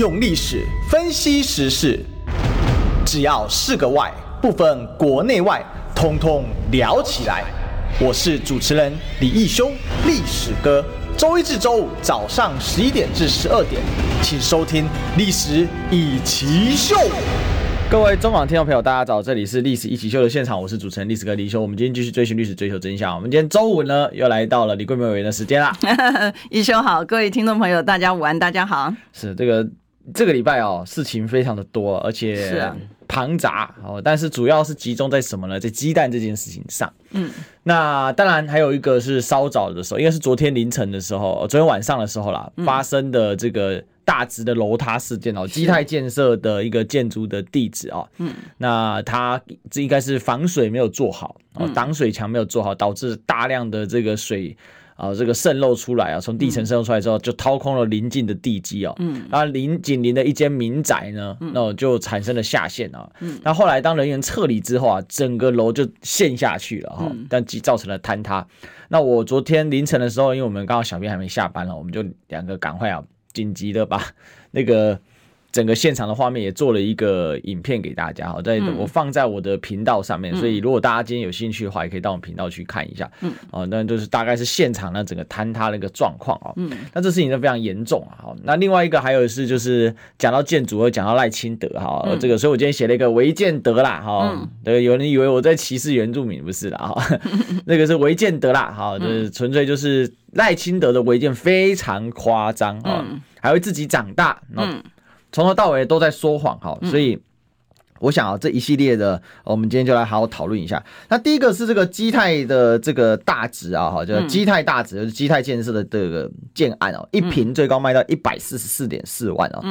用历史分析时事，只要是个“外”，不分国内外，通通聊起来。我是主持人李义兄，历史哥。周一至周五早上十一点至十二点，请收听《历史一起秀》。各位中广听众朋友，大家早，这里是《历史一起秀》的现场，我是主持人历史哥李修。我们今天继续追寻历史，追求真相。我们今天周五呢，又来到了李桂梅委员的时间啦。一修好，各位听众朋友，大家午安，大家好。是这个。这个礼拜哦，事情非常的多，而且庞杂哦。但是主要是集中在什么呢？在鸡蛋这件事情上。嗯，那当然还有一个是稍早的时候，应该是昨天凌晨的时候，昨天晚上的时候啦，发生的这个大直的楼塌事件哦，基泰建设的一个建筑的地址哦。嗯，那它这应该是防水没有做好哦，挡水墙没有做好，导致大量的这个水。啊，这个渗漏出来啊，从地层渗漏出来之后，就掏空了邻近的地基哦。嗯，然后邻紧邻的一间民宅呢，那就产生了下陷啊。嗯，那后来当人员撤离之后啊，整个楼就陷下去了哈，但即造成了坍塌。那我昨天凌晨的时候，因为我们刚好小编还没下班了，我们就两个赶快啊，紧急的把那个。整个现场的画面也做了一个影片给大家，好，在我放在我的频道上面，所以如果大家今天有兴趣的话，也可以到我们频道去看一下。嗯，哦，那就是大概是现场呢整个坍塌的一个状况啊。嗯，那这事情就非常严重啊。好，那另外一个还有是就是讲到建筑，会讲到赖清德哈，这个，所以我今天写了一个违建德啦，哈，对，有人以为我在歧视原住民，不是啦哈，那个是违建德啦，哈，就是纯粹就是赖清德的违建非常夸张啊，还会自己长大，嗯。从头到尾都在说谎哈，所以我想啊，这一系列的，我们今天就来好好讨论一下。那第一个是这个基泰的这个大值啊，哈，就是基泰大值，就是基泰建设的这个建案哦，一平最高卖到一百四十四点四万哦。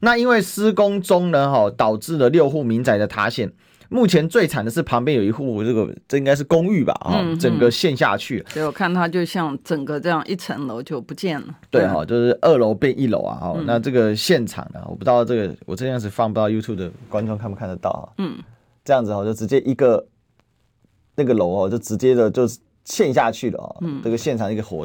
那因为施工中呢，哈，导致了六户民宅的塌陷。目前最惨的是旁边有一户，这个这应该是公寓吧？啊、嗯，整个陷下去。所以我看它就像整个这样一层楼就不见了。对哈，就是二楼变一楼啊！哈、嗯，那这个现场呢，我不知道这个我这样子放不到 YouTube 的观众看不看得到啊？嗯，这样子哈，就直接一个那个楼哦，就直接的就陷下去了啊！嗯，这个现场一个火。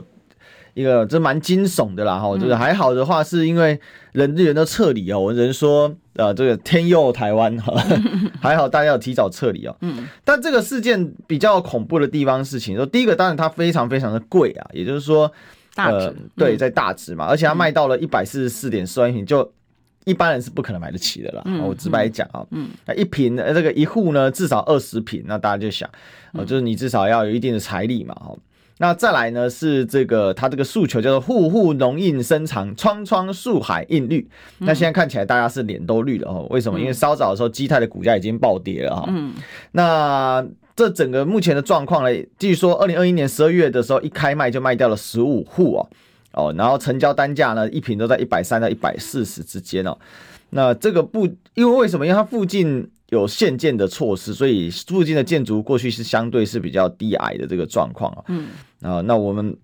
一个这蛮惊悚的啦哈，就是还好的话，是因为人人都撤离哦。我只能说，呃，这个天佑台湾哈，还好大家要提早撤离哦。嗯。但这个事件比较恐怖的地方事情，说第一个当然它非常非常的贵啊，也就是说，呃，对，在大值嘛，而且它卖到了一百四十四点四万一坪，就一般人是不可能买得起的啦。我直白讲啊，嗯，那一瓶呃这个一户呢至少二十瓶，那大家就想，呃，就是你至少要有一定的财力嘛，哈。那再来呢是这个，它这个诉求叫做户户农荫深长，窗窗树海映绿。那现在看起来大家是脸都绿了哦。为什么？因为稍早的时候基泰的股价已经暴跌了哈。嗯。那这整个目前的状况呢，据说二零二一年十二月的时候一开卖就卖掉了十五户哦哦，然后成交单价呢一平都在一百三到一百四十之间哦。那这个不，因为为什么？因为它附近。有限建的措施，所以附近的建筑过去是相对是比较低矮的这个状况啊。嗯，啊，那我们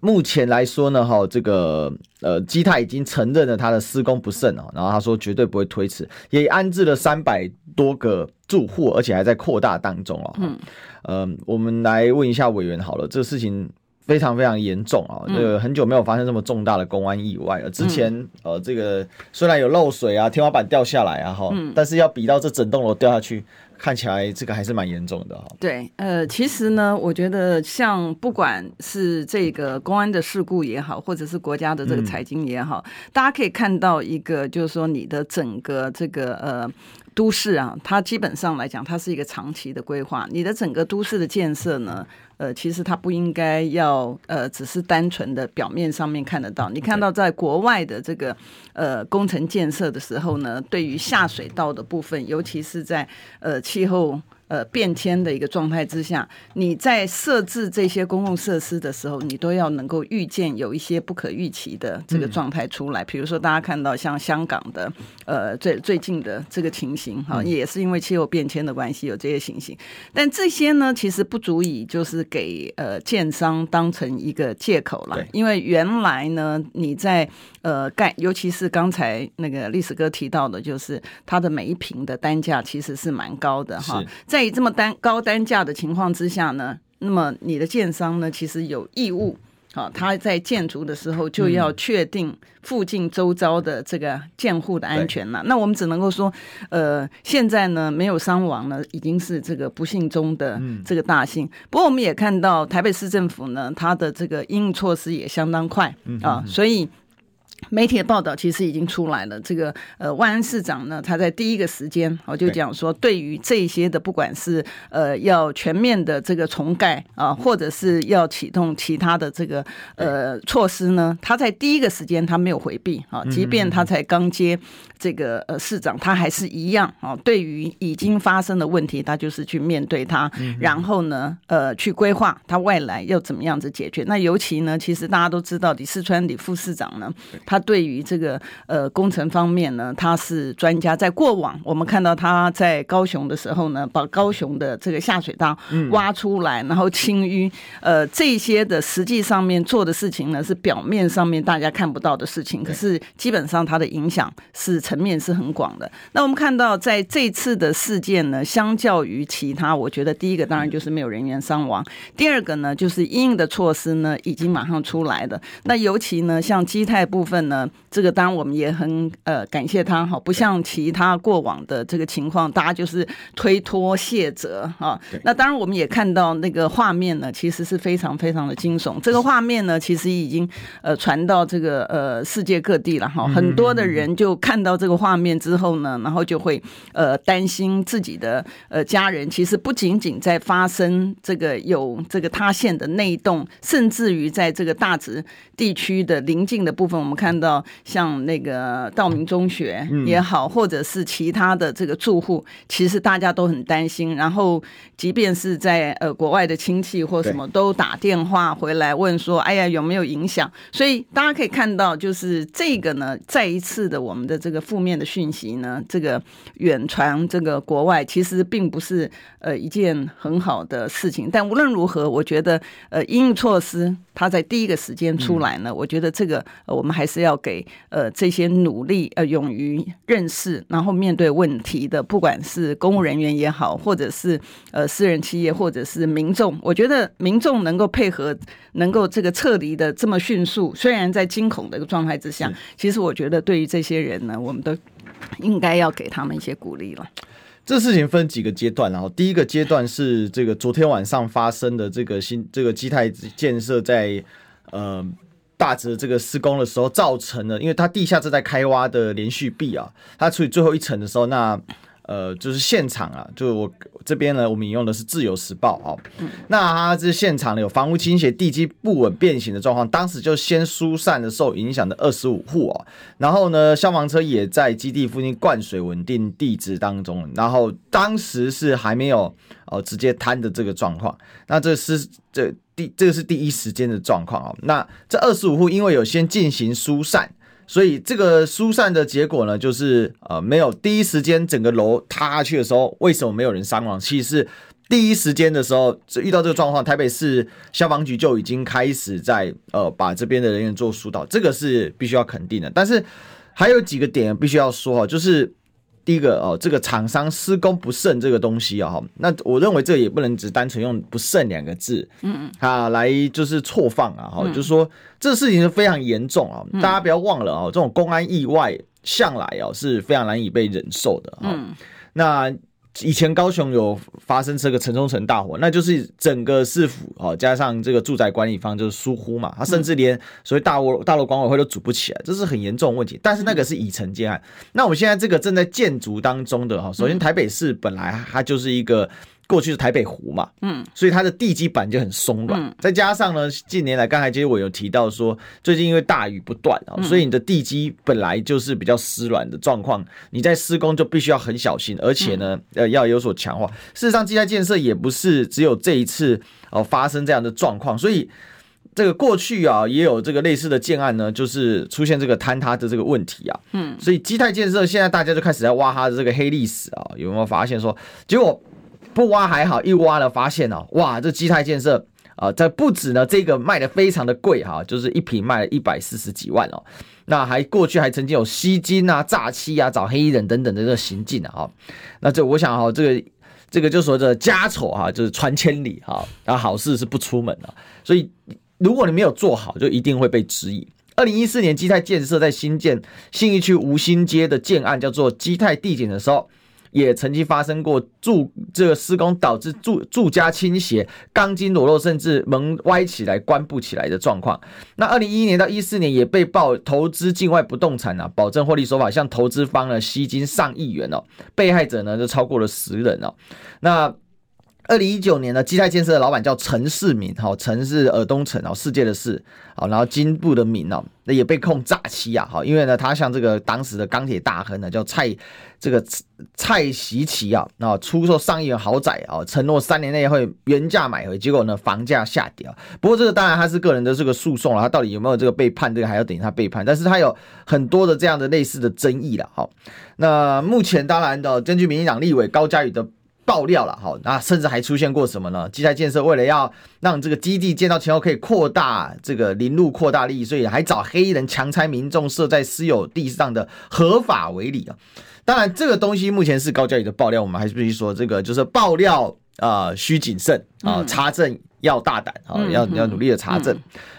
目前来说呢，哈，这个呃，基泰已经承认了他的施工不慎哦，然后他说绝对不会推迟，也安置了三百多个住户，而且还在扩大当中哦。嗯，呃，我们来问一下委员好了，这个事情。非常非常严重啊！这个很久没有发生这么重大的公安意外了。之前呃，这个虽然有漏水啊，天花板掉下来啊，哈，但是要比到这整栋楼掉下去，看起来这个还是蛮严重的哈。对，呃，其实呢，我觉得像不管是这个公安的事故也好，或者是国家的这个财经也好，大家可以看到一个，就是说你的整个这个呃。都市啊，它基本上来讲，它是一个长期的规划。你的整个都市的建设呢，呃，其实它不应该要呃，只是单纯的表面上面看得到。你看到在国外的这个呃工程建设的时候呢，对于下水道的部分，尤其是在呃气候。呃，变迁的一个状态之下，你在设置这些公共设施的时候，你都要能够预见有一些不可预期的这个状态出来。比如说，大家看到像香港的呃最最近的这个情形哈，也是因为气候变迁的关系有这些情形。但这些呢，其实不足以就是给呃建商当成一个借口了，因为原来呢，你在呃盖，尤其是刚才那个历史哥提到的，就是它的每一平的单价其实是蛮高的哈，在。在这么单高单价的情况之下呢，那么你的建商呢，其实有义务好，他在建筑的时候就要确定附近周遭的这个建户的安全了。那我们只能够说，呃，现在呢没有伤亡呢，已经是这个不幸中的这个大幸。不过我们也看到台北市政府呢，它的这个应应措施也相当快啊，所以。媒体的报道其实已经出来了，这个呃万安市长呢，他在第一个时间我就讲说，对于这些的不管是呃要全面的这个重盖啊，或者是要启动其他的这个呃措施呢，他在第一个时间他没有回避啊，即便他才刚接这个呃市长，他还是一样啊，对于已经发生的问题，他就是去面对它，然后呢呃去规划他未来要怎么样子解决。那尤其呢，其实大家都知道李四川李副市长呢。他对于这个呃工程方面呢，他是专家。在过往，我们看到他在高雄的时候呢，把高雄的这个下水道挖出来，然后清淤，呃，这些的实际上面做的事情呢，是表面上面大家看不到的事情，可是基本上它的影响是层面是很广的。那我们看到在这次的事件呢，相较于其他，我觉得第一个当然就是没有人员伤亡，第二个呢就是因应的措施呢已经马上出来了。那尤其呢像基泰部分。呢，这个当然我们也很呃感谢他哈，不像其他过往的这个情况，大家就是推脱卸责哈。那当然我们也看到那个画面呢，其实是非常非常的惊悚。这个画面呢，其实已经呃传到这个呃世界各地了哈。很多的人就看到这个画面之后呢，然后就会呃担心自己的呃家人。其实不仅仅在发生这个有这个塌陷的那一栋，甚至于在这个大直地区的邻近的部分，我们看。看到像那个道明中学也好，或者是其他的这个住户，其实大家都很担心。然后，即便是在呃国外的亲戚或什么，都打电话回来问说：“哎呀，有没有影响？”所以大家可以看到，就是这个呢，再一次的我们的这个负面的讯息呢，这个远传这个国外，其实并不是呃一件很好的事情。但无论如何，我觉得呃因应措施，它在第一个时间出来呢，我觉得这个呃我们还是。要给呃这些努力呃勇于认识，然后面对问题的，不管是公务人员也好，或者是呃私人企业，或者是民众，我觉得民众能够配合，能够这个撤离的这么迅速，虽然在惊恐的一个状态之下，其实我觉得对于这些人呢，我们都应该要给他们一些鼓励了。这事情分几个阶段，然后第一个阶段是这个昨天晚上发生的这个新这个基泰建设在呃。大直这个施工的时候，造成的，因为它地下正在开挖的连续壁啊，它处于最后一层的时候，那呃，就是现场啊，就我这边呢，我们引用的是《自由时报》啊，那它这现场呢有房屋倾斜、地基不稳、变形的状况，当时就先疏散了受影响的二十五户哦，然后呢，消防车也在基地附近灌水稳定地质当中，然后当时是还没有哦直接瘫的这个状况，那这是这第。这个是第一时间的状况哦，那这二十五户因为有先进行疏散，所以这个疏散的结果呢，就是呃没有第一时间整个楼塌下去的时候，为什么没有人伤亡？其实是第一时间的时候，遇到这个状况，台北市消防局就已经开始在呃把这边的人员做疏导，这个是必须要肯定的。但是还有几个点必须要说哈，就是。第一个哦，这个厂商施工不慎这个东西啊，哈，那我认为这也不能只单纯用不慎两个字，嗯嗯，啊，来就是错放啊，哈，就是说这事情是非常严重啊，大家不要忘了啊，这种公安意外向来哦是非常难以被忍受的啊，那。以前高雄有发生这个城中城大火，那就是整个市府哦，加上这个住宅管理方就是疏忽嘛，他甚至连所谓大楼大楼管委会都组不起来，这是很严重的问题。但是那个是已成建案，那我们现在这个正在建筑当中的哈，首先台北市本来它就是一个。过去是台北湖嘛，嗯，所以它的地基板就很松软，再加上呢，近年来刚才其实我有提到说，最近因为大雨不断啊，所以你的地基本来就是比较湿软的状况，你在施工就必须要很小心，而且呢，呃，要有所强化。事实上，基泰建设也不是只有这一次哦发生这样的状况，所以这个过去啊也有这个类似的建案呢，就是出现这个坍塌的这个问题啊，嗯，所以基泰建设现在大家就开始在挖它的这个黑历史啊，有没有发现说，结果？不挖还好，一挖了发现哦，哇，这基泰建设啊，这不止呢，这个卖的非常的贵哈，就是一坪卖了一百四十几万哦。那还过去还曾经有吸金啊、诈欺啊、找黑衣人等等的这个行径啊。那这我想哈，这个这个就说这家丑哈，就是传千里哈，然后好事是不出门的，所以如果你没有做好，就一定会被质疑。二零一四年，基泰建设在新建信义区吴兴街的建案叫做基泰地景的时候，也曾经发生过住这个施工导致住住家倾斜、钢筋裸露，甚至门歪起来、关不起来的状况。那二零一一年到一四年也被曝投资境外不动产啊，保证获利手法向投资方呢吸金上亿元哦，被害者呢就超过了十人哦。那二零一九年呢，基泰建设的老板叫陈世民，好，陈是尔东陈哦，世界的世，好，然后金部的民哦，那也被控诈欺啊，好，因为呢，他向这个当时的钢铁大亨呢，叫蔡这个蔡习奇啊，然后出售上亿元豪宅啊，承诺三年内会原价买回，结果呢，房价下跌啊。不过这个当然他是个人的这个诉讼了，他到底有没有这个被判，这个还要等他被判，但是他有很多的这样的类似的争议了，好，那目前当然的，根据民进党立委高嘉瑜的。爆料了，好，那甚至还出现过什么呢？基台建设为了要让这个基地建到前后可以扩大这个林路扩大利益，所以还找黑衣人强拆民众设在私有地上的合法为理啊。当然，这个东西目前是高教育的爆料，我们还是必须说这个就是爆料啊，呃、需谨慎啊，查证要大胆啊，要要努力的查证。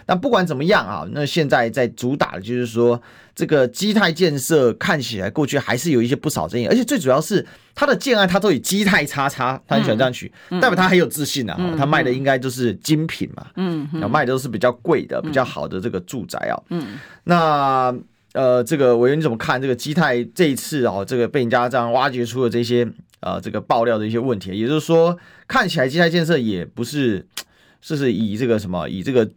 那不管怎么样啊，那现在在主打的就是说。这个基泰建设看起来过去还是有一些不少争议，而且最主要是它的建案，它都以基泰叉叉，他很喜欢这样取，嗯、代表他很有自信啊。他、嗯、卖的应该就是精品嘛，嗯，嗯卖的都是比较贵的、比较好的这个住宅啊。嗯，那呃，这个委员你怎么看这个基泰这一次啊，这个被人家这样挖掘出了这些呃这个爆料的一些问题，也就是说，看起来基泰建设也不是是是以这个什么以这个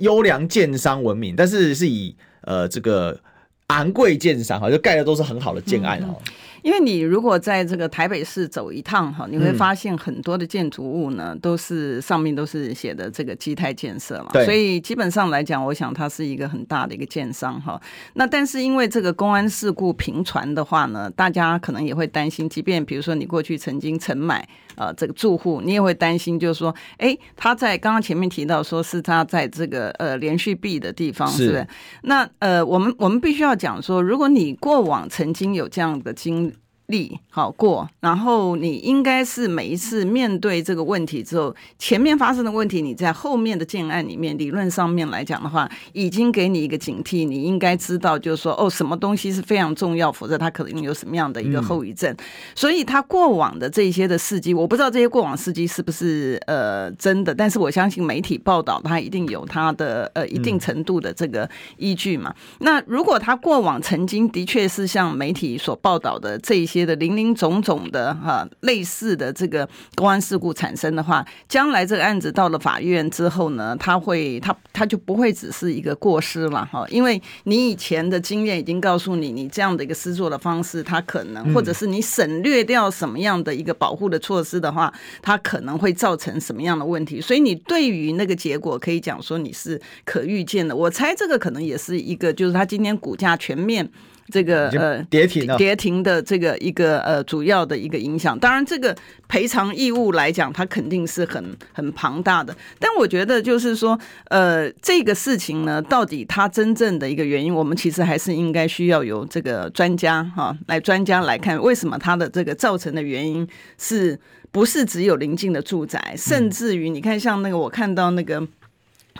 优良建商闻名，但是是以。呃，这个昂贵建商哈，就盖的都是很好的建案哦。因为你如果在这个台北市走一趟哈，你会发现很多的建筑物呢，都是上面都是写的这个基泰建设嘛。对。所以基本上来讲，我想它是一个很大的一个建商哈。那但是因为这个公安事故频传的话呢，大家可能也会担心，即便比如说你过去曾经承买呃这个住户，你也会担心，就是说，哎，他在刚刚前面提到说是他在这个呃连续壁的地方，是不是？那呃，我们我们必须要讲说，如果你过往曾经有这样的经力好过，然后你应该是每一次面对这个问题之后，前面发生的问题，你在后面的建案里面，理论上面来讲的话，已经给你一个警惕，你应该知道，就是说，哦，什么东西是非常重要，否则它可能有什么样的一个后遗症。嗯、所以，他过往的这些的事迹，我不知道这些过往事迹是不是呃真的，但是我相信媒体报道，它一定有它的呃一定程度的这个依据嘛。嗯、那如果他过往曾经的确是像媒体所报道的这一些。的零零总总的哈类似的这个公安事故产生的话，将来这个案子到了法院之后呢，他会他他就不会只是一个过失了哈，因为你以前的经验已经告诉你，你这样的一个施作的方式，它可能或者是你省略掉什么样的一个保护的措施的话，它可能会造成什么样的问题，所以你对于那个结果可以讲说你是可预见的。我猜这个可能也是一个，就是他今天股价全面。这个呃跌停了，跌停的这个一个呃主要的一个影响，当然这个赔偿义务来讲，它肯定是很很庞大的。但我觉得就是说，呃，这个事情呢，到底它真正的一个原因，我们其实还是应该需要由这个专家哈来专家来看，为什么它的这个造成的原因是不是只有邻近的住宅，甚至于你看像那个我看到那个。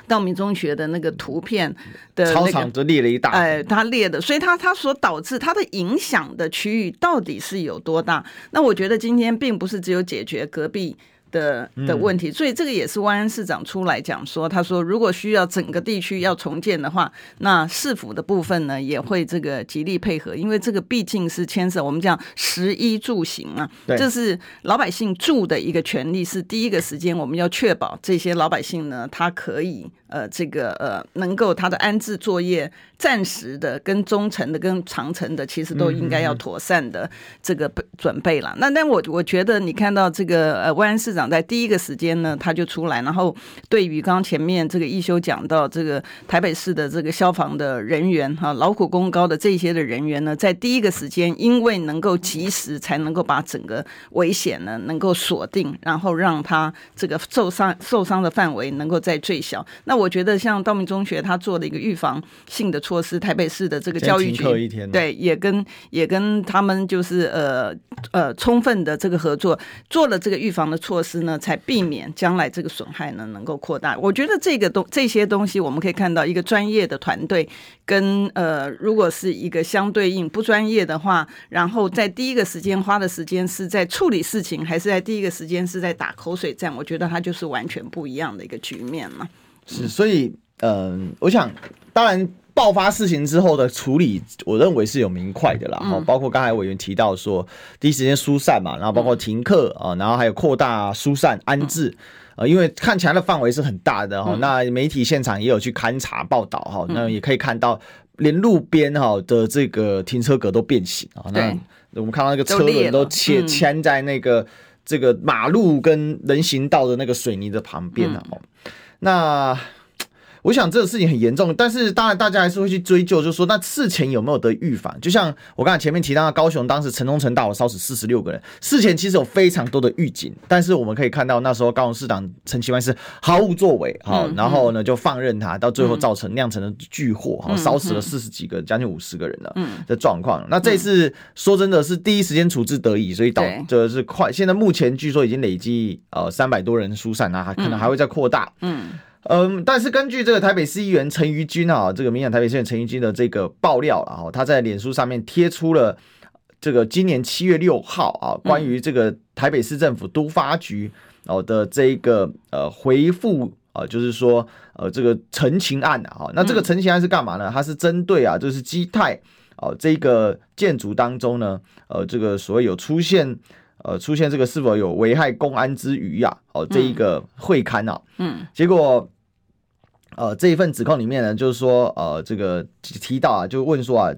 道明中学的那个图片的、那个、操场就裂了一大，哎，它裂的，所以它它所导致它的影响的区域到底是有多大？那我觉得今天并不是只有解决隔壁。的的问题，所以这个也是万安市长出来讲说，他说如果需要整个地区要重建的话，那市府的部分呢也会这个极力配合，因为这个毕竟是牵涉我们讲食衣住行啊，这是老百姓住的一个权利，是第一个时间我们要确保这些老百姓呢，他可以呃这个呃能够他的安置作业，暂时的跟中程的跟长程的，其实都应该要妥善的这个准备了。那那我我觉得你看到这个呃万安市长。在第一个时间呢，他就出来，然后对于刚刚前面这个一休讲到这个台北市的这个消防的人员哈，劳苦功高的这些的人员呢，在第一个时间，因为能够及时才能够把整个危险呢能够锁定，然后让他这个受伤受伤的范围能够在最小。那我觉得像道明中学他做的一个预防性的措施，台北市的这个教育局对也跟也跟他们就是呃呃充分的这个合作，做了这个预防的措施呢，才避免将来这个损害呢能够扩大。我觉得这个东这些东西我们可以看到一个专业的团队跟呃如果是一个相对应不专业的话，然后在第一个时间花的时间是在处理事情，还是在第一个时间是在打口水战？我觉得它就是完全不一样的一个局面嘛。是，所以嗯、呃，我想当然爆发事情之后的处理，我认为是有明快的啦。哈、嗯，包括刚才委员提到说第一时间疏散嘛，然后包括停课啊，然后还有扩大疏散安置。呃，因为看起来的范围是很大的哈，那媒体现场也有去勘察报道哈，那也可以看到连路边哈的这个停车格都变形啊，那我们看到那个车轮都切牵在那个这个马路跟人行道的那个水泥的旁边了哦，那。我想这个事情很严重，但是当然大家还是会去追究，就是说那事前有没有得预防？就像我刚才前面提到的，高雄当时城中城大火烧死四十六个人，事前其实有非常多的预警，但是我们可以看到那时候高雄市长陈其迈是毫无作为，好，然后呢就放任他，到最后造成酿成了巨祸，好，烧死了四十几个，将近五十个人了的状况。那这次说真的是第一时间处置得宜，所以导就是快。现在目前据说已经累计呃三百多人疏散啊，可能还会再扩大。嗯。嗯，但是根据这个台北市议员陈于君啊，这个民选台北市议员陈于君的这个爆料啊，他在脸书上面贴出了这个今年七月六号啊，关于这个台北市政府都发局哦的这一个呃回复啊，就是说呃这个陈情案啊，那这个陈情案是干嘛呢？它是针对啊，就是基泰哦这个建筑当中呢，呃这个所谓有出现。呃，出现这个是否有危害公安之余呀？哦，这一个会刊啊，嗯，结果，呃，这一份指控里面呢，就是说，呃，这个提到啊，就问说啊，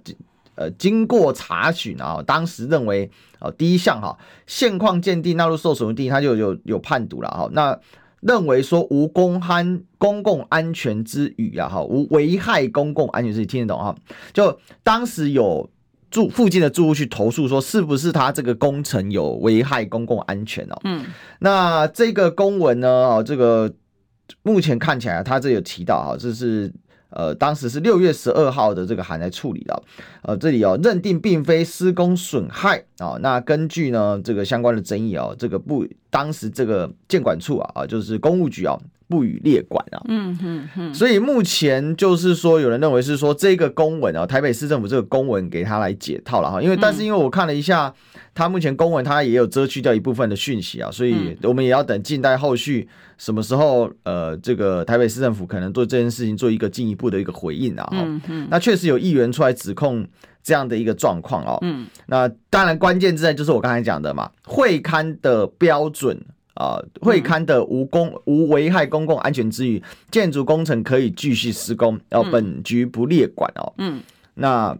呃，经过查询啊，当时认为，呃，第一项哈，现况鉴定纳入受损地，他就有有判读了哈，那认为说无公安公共安全之余啊，哈，无危害公共安全之余，听得懂哈？就当时有。住附近的住户去投诉说，是不是他这个工程有危害公共安全哦？嗯，那这个公文呢？哦，这个目前看起来，他这有提到哈，这是呃，当时是六月十二号的这个函来处理的，呃，这里哦认定并非施工损害啊。那根据呢这个相关的争议哦，这个不当时这个建管处啊啊，就是公务局啊。不予列管啊，嗯嗯嗯，所以目前就是说，有人认为是说这个公文啊，台北市政府这个公文给他来解套了哈，因为但是因为我看了一下，他目前公文他也有遮去掉一部分的讯息啊，所以我们也要等近代后续什么时候呃，这个台北市政府可能对这件事情做一个进一步的一个回应啊，嗯嗯，那确实有议员出来指控这样的一个状况哦，嗯，那当然关键之在就是我刚才讲的嘛，会刊的标准。啊，会刊的无公无危害公共安全之余，建筑工程可以继续施工，然后本局不列管哦。嗯，那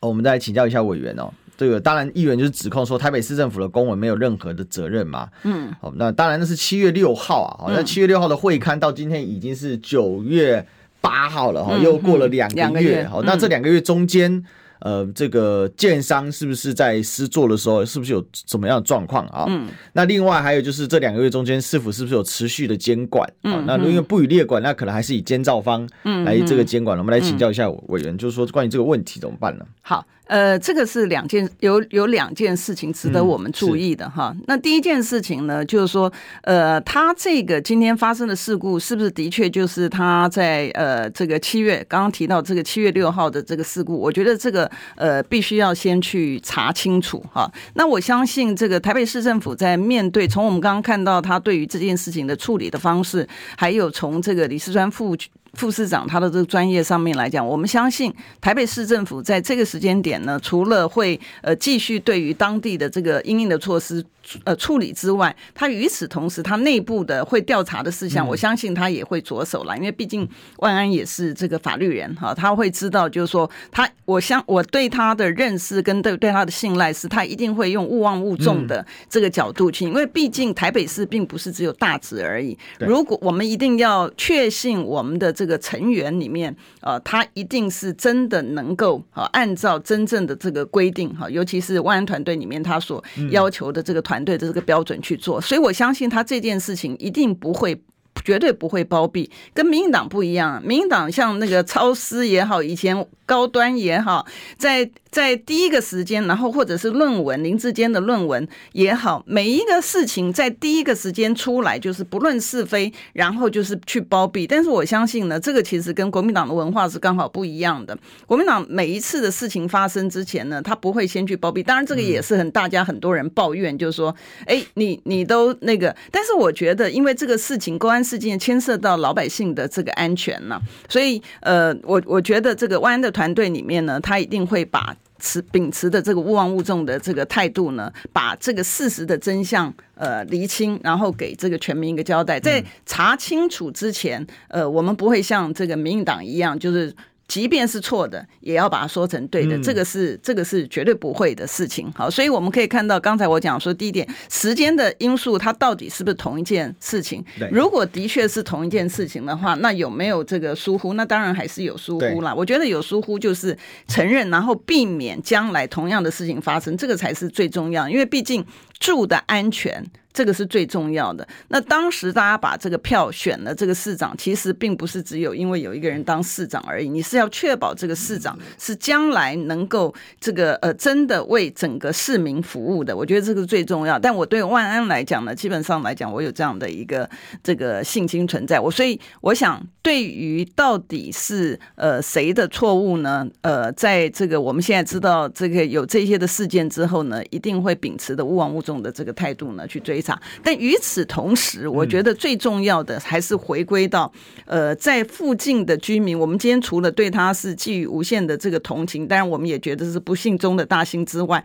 我们再请教一下委员哦。这个当然，议员就是指控说台北市政府的公文没有任何的责任嘛。嗯，好，那当然那是七月六号啊，好那七月六号的会刊到今天已经是九月八号了哈，又过了两个月。好，那这两个月中间。呃，这个建商是不是在施作的时候，是不是有怎么样的状况啊？嗯，那另外还有就是这两个月中间，是否是不是有持续的监管？嗯，啊、那因为不予列管，那可能还是以监造方来这个监管。我们来请教一下委员，就是说关于这个问题怎么办呢？好。呃，这个是两件有有两件事情值得我们注意的哈。那第一件事情呢，就是说，呃，他这个今天发生的事故，是不是的确就是他在呃这个七月刚刚提到这个七月六号的这个事故？我觉得这个呃必须要先去查清楚哈。那我相信这个台北市政府在面对从我们刚刚看到他对于这件事情的处理的方式，还有从这个李四川副。副市长他的这个专业上面来讲，我们相信台北市政府在这个时间点呢，除了会呃继续对于当地的这个应应的措施呃处理之外，他与此同时，他内部的会调查的事项，我相信他也会着手来，因为毕竟万安也是这个法律人哈，他会知道就是说他，我相我对他的认识跟对对他的信赖是，他一定会用勿忘勿重的这个角度去，因为毕竟台北市并不是只有大直而已，如果我们一定要确信我们的。这个成员里面，呃，他一定是真的能够啊，按照真正的这个规定哈，尤其是万安团队里面他所要求的这个团队的这个标准去做，所以我相信他这件事情一定不会绝对不会包庇，跟民进党不一样。民进党像那个超私也好，以前高端也好，在在第一个时间，然后或者是论文林智坚的论文也好，每一个事情在第一个时间出来，就是不论是非，然后就是去包庇。但是我相信呢，这个其实跟国民党的文化是刚好不一样的。国民党每一次的事情发生之前呢，他不会先去包庇。当然，这个也是很大家很多人抱怨，就是说，哎，你你都那个。但是我觉得，因为这个事情公安。事件牵涉到老百姓的这个安全呢，所以呃，我我觉得这个万安的团队里面呢，他一定会把持秉持的这个勿忘勿重的这个态度呢，把这个事实的真相呃厘清，然后给这个全民一个交代。在查清楚之前，呃，我们不会像这个民进党一样，就是。即便是错的，也要把它说成对的，嗯、这个是这个是绝对不会的事情。好，所以我们可以看到，刚才我讲说第一点，时间的因素，它到底是不是同一件事情？如果的确是同一件事情的话，那有没有这个疏忽？那当然还是有疏忽啦。我觉得有疏忽就是承认，然后避免将来同样的事情发生，这个才是最重要。因为毕竟住的安全。这个是最重要的。那当时大家把这个票选了这个市长，其实并不是只有因为有一个人当市长而已，你是要确保这个市长是将来能够这个呃真的为整个市民服务的。我觉得这个最重要。但我对万安来讲呢，基本上来讲，我有这样的一个这个信心存在。我所以我想，对于到底是呃谁的错误呢？呃，在这个我们现在知道这个有这些的事件之后呢，一定会秉持的勿忘勿纵的这个态度呢去追查。但与此同时，我觉得最重要的还是回归到，呃，在附近的居民，我们今天除了对他是寄予无限的这个同情，当然我们也觉得是不幸中的大幸之外，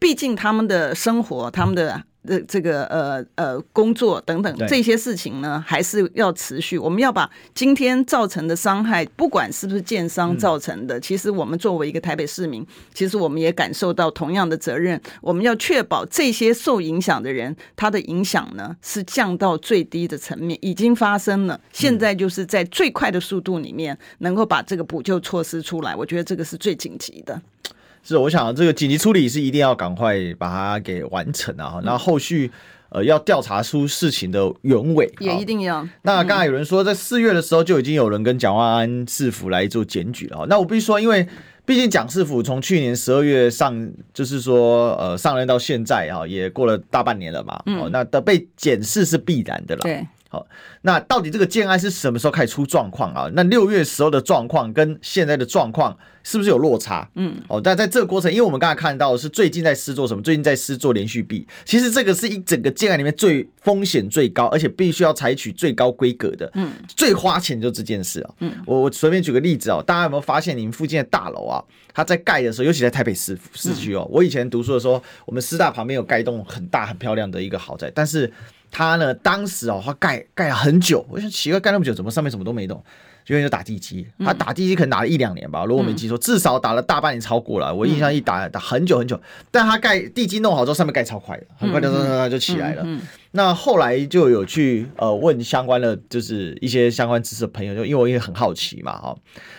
毕竟他们的生活，他们的。的这个呃呃工作等等这些事情呢，还是要持续。我们要把今天造成的伤害，不管是不是建商造成的，其实我们作为一个台北市民，其实我们也感受到同样的责任。我们要确保这些受影响的人，他的影响呢是降到最低的层面，已经发生了。现在就是在最快的速度里面，能够把这个补救措施出来，我觉得这个是最紧急的。是，我想这个紧急处理是一定要赶快把它给完成啊！那后续呃要调查出事情的原委，也一定要。那刚才有人说，在四月的时候就已经有人跟蒋万安市府来做检举了。那我必须说，因为毕竟蒋市府从去年十二月上，就是说呃上任到现在啊，也过了大半年了嘛。哦，那的被检视是必然的啦。对。好，那到底这个建案是什么时候开始出状况啊？那六月时候的状况跟现在的状况是不是有落差？嗯，哦，但在这个过程，因为我们刚才看到的是最近在施做什么？最近在施做连续币，其实这个是一整个建案里面最风险最高，而且必须要采取最高规格的，嗯，最花钱就这件事啊。嗯，我我随便举个例子哦，大家有没有发现你们附近的大楼啊，它在盖的时候，尤其在台北市市区哦，我以前读书的时候，我们师大旁边有盖一栋很大很漂亮的一个豪宅，但是。他呢，当时哦，他盖盖了很久，我想奇怪，盖那么久，怎么上面什么都没动？就因为就打地基，他打地基可能打了一两年吧，如果我没记错，至少打了大半年，超过了。我印象一打打很久很久，但他盖地基弄好之后，上面盖超快的，很快就就就起来了。那后来就有去呃问相关的，就是一些相关知识的朋友，就因为我也很好奇嘛，哈，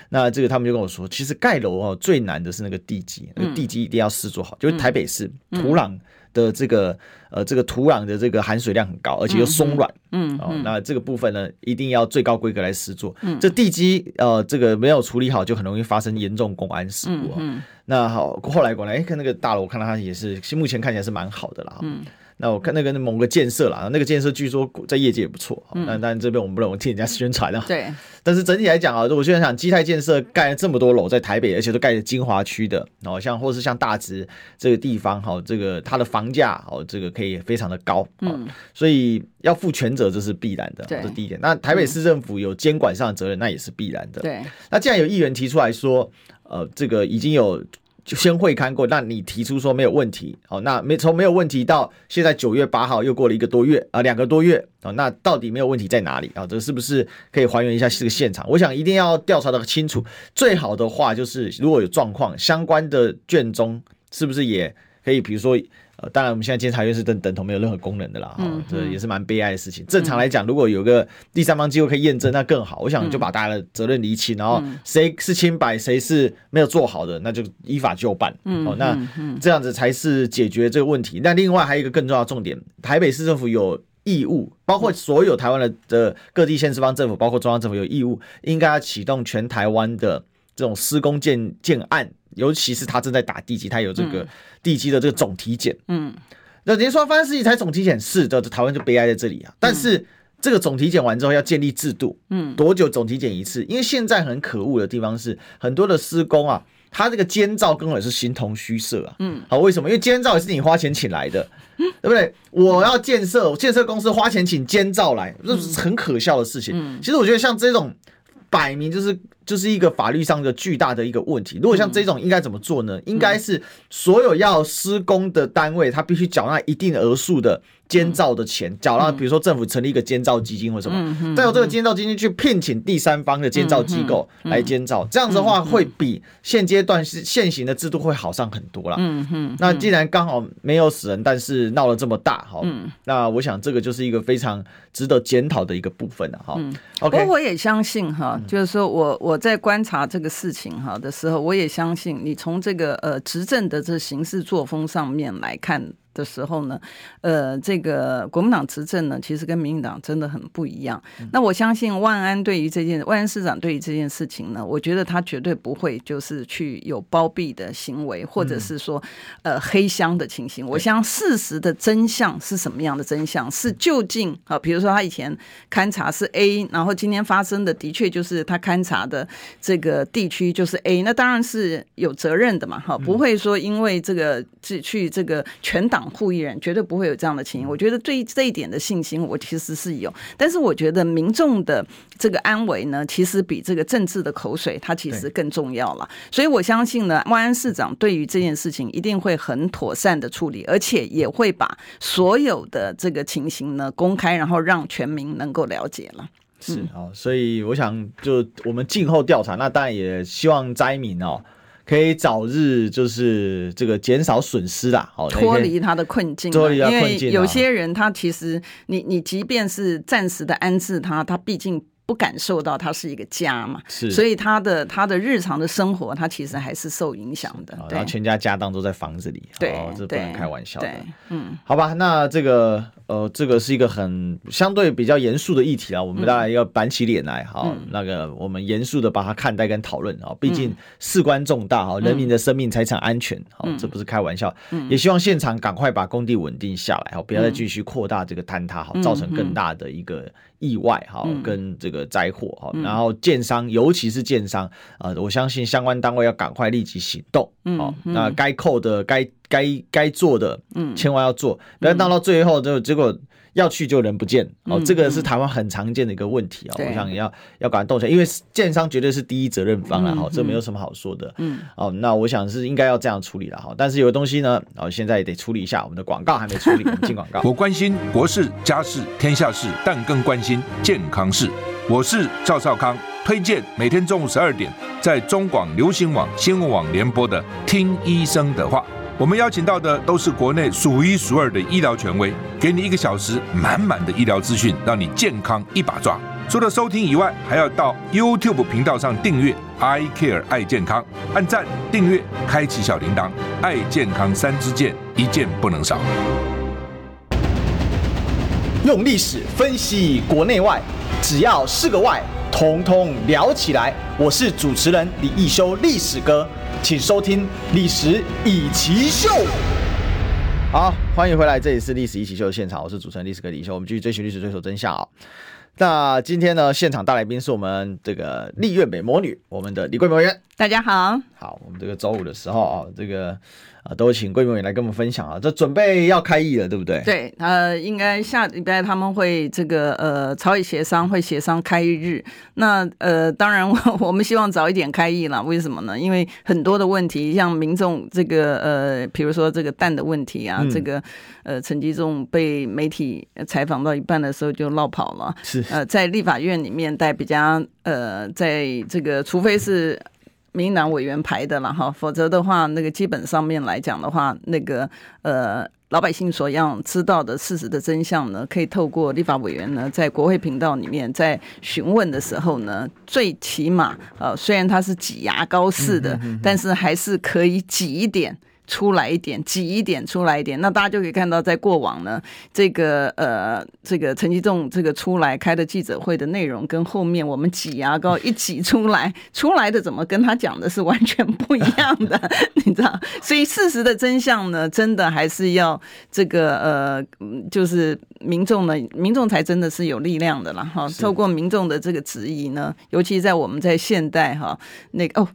那这个他们就跟我说，其实盖楼哦最难的是那个地基，那个地基一定要施做好，就是台北市土壤。的这个呃，这个土壤的这个含水量很高，而且又松软，嗯，哦，那这个部分呢，一定要最高规格来施作。嗯，这地基呃，这个没有处理好，就很容易发生严重公安事故啊。嗯，那好，后来过来，哎，看那个大楼，我看到它也是，目前看起来是蛮好的啦。嗯。那我看那个某个建设啦，那个建设据说在业界也不错。嗯。那但这边我们不能替人家宣传啊。对。但是整体来讲啊，我现在想基泰建设盖了这么多楼在台北，而且都盖在精华区的，哦，像或是像大直这个地方，哈，这个它的房价哦，这个可以非常的高。嗯。所以要负全责，这是必然的。对。这是第一点。那台北市政府有监管上的责任，那也是必然的。对。那既然有议员提出来说，呃，这个已经有。就先会勘过，那你提出说没有问题，好，那没从没有问题到现在九月八号又过了一个多月啊，两个多月啊，那到底没有问题在哪里啊？这是不是可以还原一下这个现场？我想一定要调查的清楚。最好的话就是如果有状况，相关的卷宗是不是也可以，比如说。呃，当然，我们现在监察院是等等同没有任何功能的啦，这也是蛮悲哀的事情。正常来讲，如果有个第三方机构可以验证，那更好。我想就把大家的责任厘清，然后谁是清白，谁是没有做好的，那就依法就办。哦，那这样子才是解决这个问题。那另外还有一个更重要的重点，台北市政府有义务，包括所有台湾的的各地县市方政府，包括中央政府有义务，应该要启动全台湾的这种施工建建案，尤其是他正在打地基，他有这个地基的这个总体检。嗯，那您说发生事情才总体检，是的，台湾就悲哀在这里啊。但是这个总体检完之后要建立制度，嗯，多久总体检一次？因为现在很可恶的地方是很多的施工啊。他这个监造根本是形同虚设啊！嗯，好，为什么？因为监造也是你花钱请来的，对不对？我要建设，建设公司花钱请监造来，这是很可笑的事情。嗯，其实我觉得像这种摆明就是就是一个法律上的巨大的一个问题。如果像这种应该怎么做呢？应该是所有要施工的单位，他必须缴纳一定额数的。监造的钱缴纳，比如说政府成立一个监造基金或什么，再由这个监造基金去聘请第三方的监造机构来监造，这样子的话会比现阶段是现行的制度会好上很多了。嗯嗯。那既然刚好没有死人，但是闹了这么大，哈，那我想这个就是一个非常值得检讨的一个部分了，哈。OK，不过我也相信哈，就是说我我在观察这个事情哈的时候，我也相信你从这个呃执政的这行事作风上面来看。的时候呢，呃，这个国民党执政呢，其实跟民进党真的很不一样。嗯、那我相信万安对于这件万安市长对于这件事情呢，我觉得他绝对不会就是去有包庇的行为，或者是说呃黑箱的情形。嗯、我想事实的真相是什么样的真相？是究竟啊，比如说他以前勘察是 A，然后今天发生的的确就是他勘察的这个地区就是 A，那当然是有责任的嘛，哈，不会说因为这个去去这个全党。护一人绝对不会有这样的情形，我觉得对这一点的信心，我其实是有。但是我觉得民众的这个安危呢，其实比这个政治的口水，它其实更重要了。所以我相信呢，万安市长对于这件事情一定会很妥善的处理，而且也会把所有的这个情形呢公开，然后让全民能够了解了。是啊，所以我想就我们静候调查，那当然也希望灾民哦。可以早日就是这个减少损失啦，好脱离他的困境。脱离他困境，因为有些人他其实你你即便是暂时的安置他，他毕竟。不感受到它是一个家嘛，是，所以他的他的日常的生活，他其实还是受影响的。然后全家家当都在房子里，对，这不能开玩笑的。嗯，好吧，那这个呃，这个是一个很相对比较严肃的议题啊，我们当然要板起脸来，好，那个我们严肃的把它看待跟讨论啊，毕竟事关重大哈，人民的生命财产安全，好，这不是开玩笑。也希望现场赶快把工地稳定下来，好，不要再继续扩大这个坍塌，好，造成更大的一个。意外哈，跟这个灾祸哈，然后建商，尤其是建商啊，我相信相关单位要赶快立即行动，好，那该扣的、该该该做的，嗯，千万要做，不要到到最后就结果。要去就人不见哦，这个是台湾很常见的一个问题啊。我想要要赶快动起来，因为建商绝对是第一责任方了哈，这没有什么好说的。嗯，哦，那我想是应该要这样处理了哈。但是有的东西呢，哦，现在也得处理一下。我们的广告还没处理，我们进广告。我关心国事、家事、天下事，但更关心健康事。我是赵少康，推荐每天中午十二点在中广流行网、新闻网联播的《听医生的话》。我们邀请到的都是国内数一数二的医疗权威，给你一个小时满满的医疗资讯，让你健康一把抓。除了收听以外，还要到 YouTube 频道上订阅 “I Care 爱健康”，按赞、订阅、开启小铃铛，爱健康三支箭，一件不能少。用历史分析国内外，只要是个“外”，统统聊起来。我是主持人李易修，历史哥。请收听《历史以奇秀》。好，欢迎回来，这里是《历史一奇秀》的现场，我是主持人历史哥李易修。我们继续追寻历史，追求真相啊！那今天呢，现场大来宾是我们这个立院美魔女，我们的李桂美员。大家好，好，我们这个周五的时候啊，这个。啊，都请贵美来跟我们分享啊，这准备要开议了，对不对？对，呃，应该下礼拜他们会这个呃朝野协商，会协商开议日。那呃，当然我 我们希望早一点开议了。为什么呢？因为很多的问题，像民众这个呃，比如说这个蛋的问题啊，嗯、这个呃，陈吉仲被媒体采访到一半的时候就落跑了，是呃，在立法院里面待比较呃，在这个除非是。民进党委员排的了哈，否则的话，那个基本上面来讲的话，那个呃老百姓所要知道的事实的真相呢，可以透过立法委员呢，在国会频道里面在询问的时候呢，最起码呃虽然他是挤牙膏似的，但是还是可以挤一点出来一点，挤一点出来一点，那大家就可以看到，在过往呢，这个呃，这个陈吉仲这个出来开的记者会的内容，跟后面我们挤牙膏一挤出来 出来的，怎么跟他讲的是完全不一样的，你知道？所以事实的真相呢，真的还是要这个呃，就是民众呢，民众才真的是有力量的啦哈。透过民众的这个质疑呢，尤其在我们在现代哈，那个哦。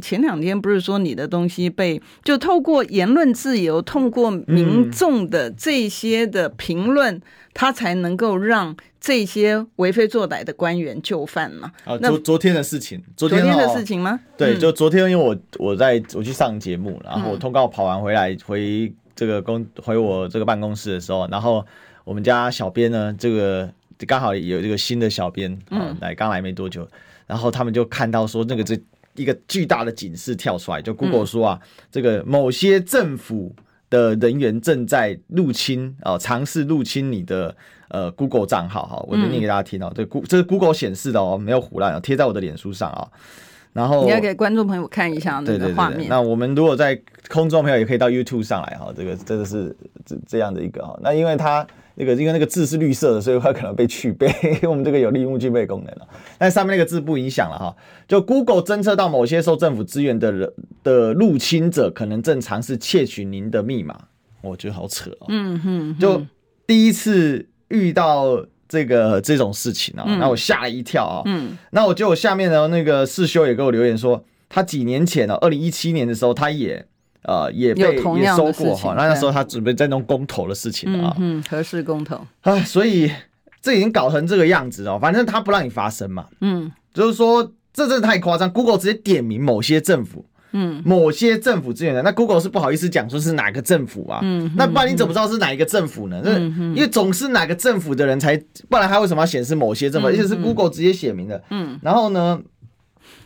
前两天不是说你的东西被就透过言论自由，透过民众的这些的评论，嗯、他才能够让这些为非作歹的官员就范嘛？啊，昨昨天的事情，昨天，昨天的事情吗？对，就昨天，因为我我在我去上节目，然后我通告跑完回来回这个公回我这个办公室的时候，然后我们家小编呢，这个刚好有这个新的小编，嗯，来刚来没多久，然后他们就看到说那个这。一个巨大的警示跳出来，就 Google 说啊，嗯、这个某些政府的人员正在入侵啊，尝试入侵你的呃 Google 账号哈，我就念给大家听哦，这 Go 这是 Google 显示的哦，没有胡乱啊，贴在我的脸书上啊。然后你要给观众朋友看一下那个画面。那我们如果在空中朋友也可以到 YouTube 上来哈，这个真的是这这样的一个哈，那因为它。那个因为那个字是绿色的，所以它可能被去背。我们这个有利用具备功能了，但上面那个字不影响了哈。就 Google 侦测到某些受政府资源的人的入侵者，可能正尝试窃取您的密码。我觉得好扯哦。嗯哼，就第一次遇到这个这种事情啊，那我吓了一跳啊。嗯，那我就下面的那个世修也给我留言说，他几年前呢，二零一七年的时候，他也。呃，也被也收过哈，那那时候他准备在弄公投的事情啊，嗯，合适公投。啊，所以这已经搞成这个样子哦，反正他不让你发声嘛，嗯，就是说这真的太夸张，Google 直接点名某些政府，嗯，某些政府资源的，那 Google 是不好意思讲说是哪个政府啊，嗯，那不然你怎么知道是哪一个政府呢？嗯，因为总是哪个政府的人才，不然他为什么要显示某些政府？而且是 Google 直接写明的，嗯，然后呢，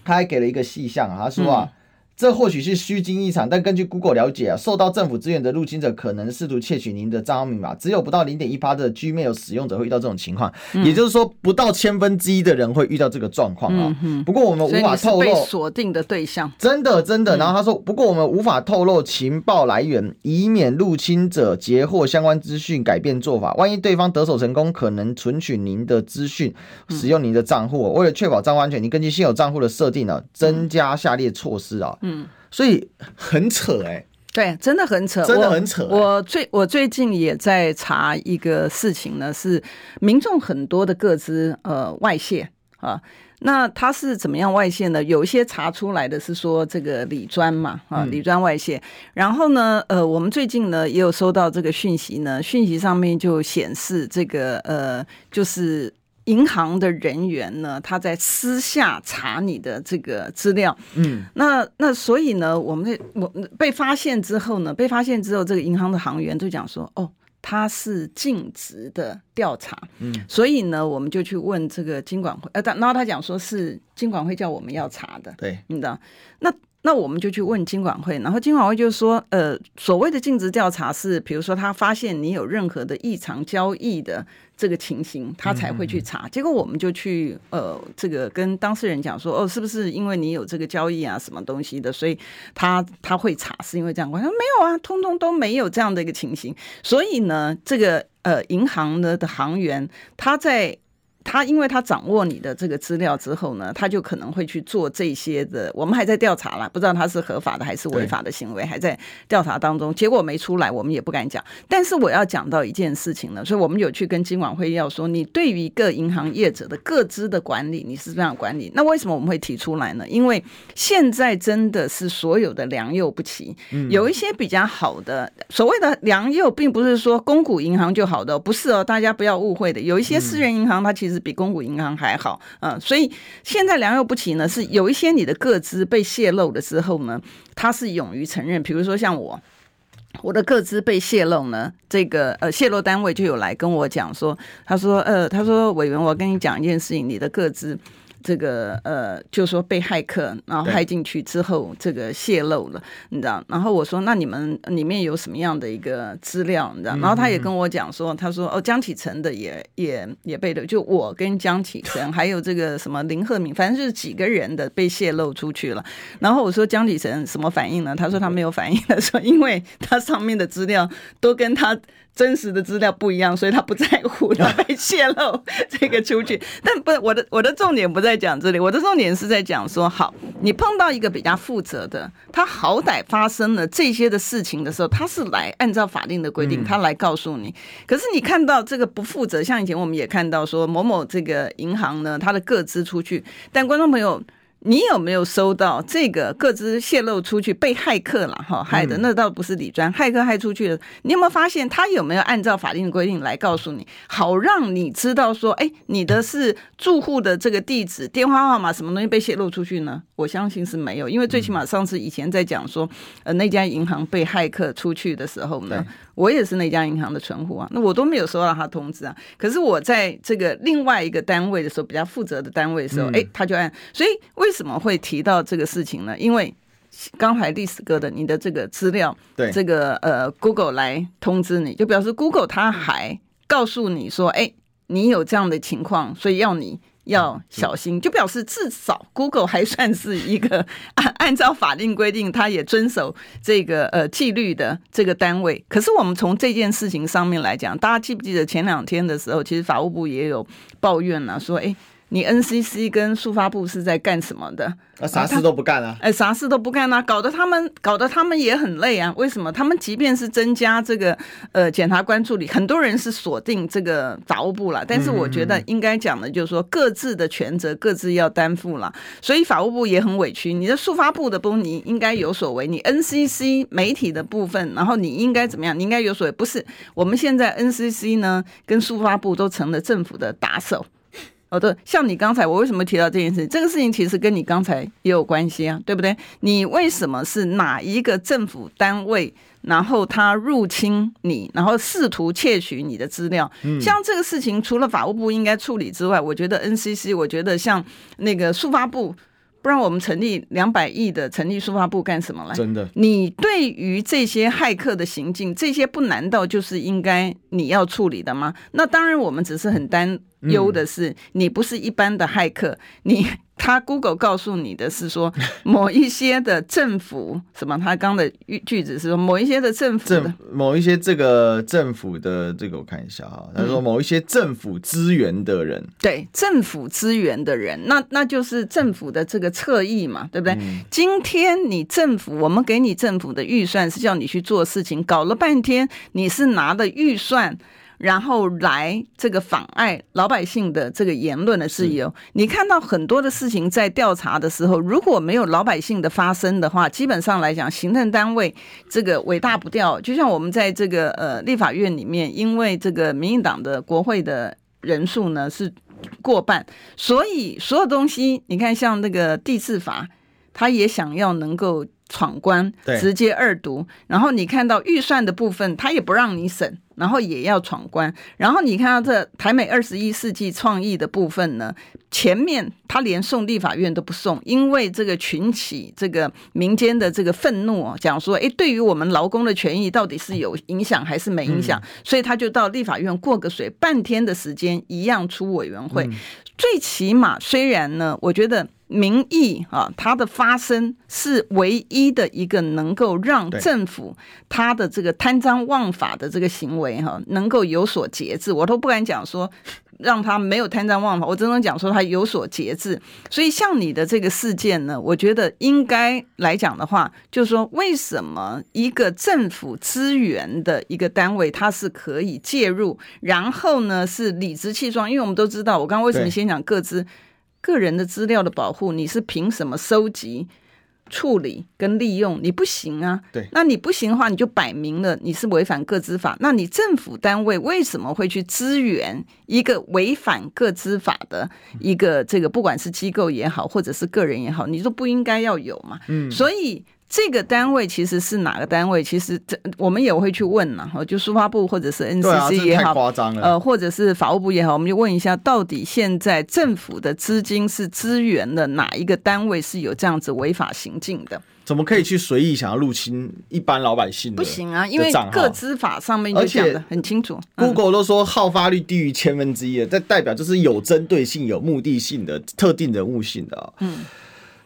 他还给了一个细项啊，他说啊。这或许是虚惊一场，但根据 Google 了解啊，受到政府资源的入侵者可能试图窃取您的账号密码。只有不到零点一趴的 Gmail 使用者会遇到这种情况，嗯、也就是说，不到千分之一的人会遇到这个状况啊。不过我们无法透露锁定的对象，真的真的。然后他说，不过我们无法透露情报来源，以免入侵者截获相关资讯改变做法。万一对方得手成功，可能存取您的资讯，使用您的账户。为了确保账户安全，你根据现有账户的设定呢，增加下列措施啊。嗯嗯，所以很扯哎、欸，对，真的很扯，真的很扯、欸我。我最我最近也在查一个事情呢，是民众很多的个资呃外泄啊，那他是怎么样外泄呢？有一些查出来的是说这个李专嘛啊，李专外泄，嗯、然后呢呃，我们最近呢也有收到这个讯息呢，讯息上面就显示这个呃就是。银行的人员呢，他在私下查你的这个资料，嗯，那那所以呢，我们我被发现之后呢，被发现之后，这个银行的行员就讲说，哦，他是尽职的调查，嗯，所以呢，我们就去问这个金管会，呃，然后他讲说是金管会叫我们要查的，对，你知道，那。那我们就去问金管会，然后金管会就说，呃，所谓的尽职调查是，比如说他发现你有任何的异常交易的这个情形，他才会去查。结果我们就去，呃，这个跟当事人讲说，哦，是不是因为你有这个交易啊，什么东西的，所以他他会查，是因为这样？我说没有啊，通通都没有这样的一个情形。所以呢，这个呃银行的的行员他在。他因为他掌握你的这个资料之后呢，他就可能会去做这些的。我们还在调查啦，不知道他是合法的还是违法的行为，还在调查当中。结果没出来，我们也不敢讲。但是我要讲到一件事情呢，所以我们有去跟金管会要说，你对于一个银行业者的各资的管理，你是这样管理？那为什么我们会提出来呢？因为现在真的是所有的良莠不齐，有一些比较好的所谓的良莠，并不是说公股银行就好的，不是哦，大家不要误会的。有一些私人银行，它其实。是比公股银行还好，嗯，所以现在良莠不齐呢，是有一些你的个资被泄露了之后呢，他是勇于承认。比如说像我，我的个资被泄露呢，这个呃泄露单位就有来跟我讲说，他说呃他说委员，我跟你讲一件事情，你的个资。这个呃，就说被骇客然后骇进去之后，这个泄露了，你知道？然后我说，那你们里面有什么样的一个资料？你知道？然后他也跟我讲说，他说哦，江启臣的也也也被的，就我跟江启臣 还有这个什么林鹤敏，反正就是几个人的被泄露出去了。然后我说江启臣什么反应呢？他说他没有反应的，说因为他上面的资料都跟他。真实的资料不一样，所以他不在乎他被泄露 这个出去。但不，我的我的重点不在讲这里，我的重点是在讲说，好，你碰到一个比较负责的，他好歹发生了这些的事情的时候，他是来按照法定的规定，他来告诉你。可是你看到这个不负责，像以前我们也看到说某某这个银行呢，他的个资出去，但观众朋友。你有没有收到这个各自泄露出去被骇客了哈害的？那倒不是李专，骇客害出去了。你有没有发现他有没有按照法定的规定来告诉你，好让你知道说，哎，你的是住户的这个地址、电话号码什么东西被泄露出去呢？我相信是没有，因为最起码上次以前在讲说，呃，那家银行被骇客出去的时候呢。我也是那家银行的存户啊，那我都没有收到他通知啊。可是我在这个另外一个单位的时候，比较负责的单位的时候，哎、嗯，他就按。所以为什么会提到这个事情呢？因为刚才历史哥的你的这个资料，对这个呃 Google 来通知你，就表示 Google 他还告诉你说，哎，你有这样的情况，所以要你。要小心，就表示至少 Google 还算是一个按按照法令规定，他也遵守这个呃纪律的这个单位。可是我们从这件事情上面来讲，大家记不记得前两天的时候，其实法务部也有抱怨了，说哎。你 NCC 跟速发部是在干什么的？啊，啥事都不干啊！哎，啥事都不干啊，搞得他们搞得他们也很累啊。为什么？他们即便是增加这个呃检察官助理，很多人是锁定这个法务部了。但是我觉得应该讲的就是说，各自的权责各自要担负了。所以法务部也很委屈。你的速发部的部分，你应该有所为。你 NCC 媒体的部分，然后你应该怎么样？你应该有所为。不是，我们现在 NCC 呢，跟速发部都成了政府的打手。哦，对，像你刚才，我为什么提到这件事？这个事情其实跟你刚才也有关系啊，对不对？你为什么是哪一个政府单位，然后他入侵你，然后试图窃取你的资料？嗯，像这个事情，除了法务部应该处理之外，我觉得 NCC，我觉得像那个速发部。不然我们成立两百亿的成立书发部干什么来？真的，你对于这些骇客的行径，这些不难道就是应该你要处理的吗？那当然，我们只是很担忧的是，你不是一般的骇客，你。他 Google 告诉你的是说，某一些的政府什么？他刚的句子是说，某一些的政府的某一些这个政府的这个，我看一下哈，他说某一些政府资源的人，嗯、对政府资源的人，那那就是政府的这个侧翼嘛，对不对？嗯、今天你政府，我们给你政府的预算是叫你去做事情，搞了半天，你是拿的预算。然后来这个妨碍老百姓的这个言论的自由，你看到很多的事情在调查的时候，如果没有老百姓的发声的话，基本上来讲，行政单位这个尾大不掉。就像我们在这个呃立法院里面，因为这个民进党的国会的人数呢是过半，所以所有东西你看，像那个地治法，他也想要能够闯关，直接二读。然后你看到预算的部分，他也不让你审。然后也要闯关，然后你看到这台美二十一世纪创意的部分呢，前面他连送立法院都不送，因为这个群起这个民间的这个愤怒，讲说，哎，对于我们劳工的权益到底是有影响还是没影响？所以他就到立法院过个水，半天的时间一样出委员会。最起码，虽然呢，我觉得。民意啊，它的发生是唯一的一个能够让政府他的这个贪赃枉法的这个行为哈，能够有所节制。我都不敢讲说让他没有贪赃枉法，我只能讲说他有所节制。所以像你的这个事件呢，我觉得应该来讲的话，就是说为什么一个政府资源的一个单位，它是可以介入，然后呢是理直气壮？因为我们都知道，我刚刚为什么先讲个资。个人的资料的保护，你是凭什么收集、处理跟利用？你不行啊！对，那你不行的话，你就摆明了你是违反个资法。那你政府单位为什么会去支援一个违反个资法的一个这个，不管是机构也好，或者是个人也好，你都不应该要有嘛？嗯，所以。这个单位其实是哪个单位？其实这我们也会去问呐，就书发部或者是 NCC 也好，夸张了，呃，或者是法务部也好，我们就问一下，到底现在政府的资金是支援的哪一个单位是有这样子违法行径的？怎么可以去随意想要入侵一般老百姓？不行啊，因为各资法上面就讲的很清楚。Google 都说好发率低于千分之一了，这代表就是有针对性、有目的性的、特定人物性的啊。嗯，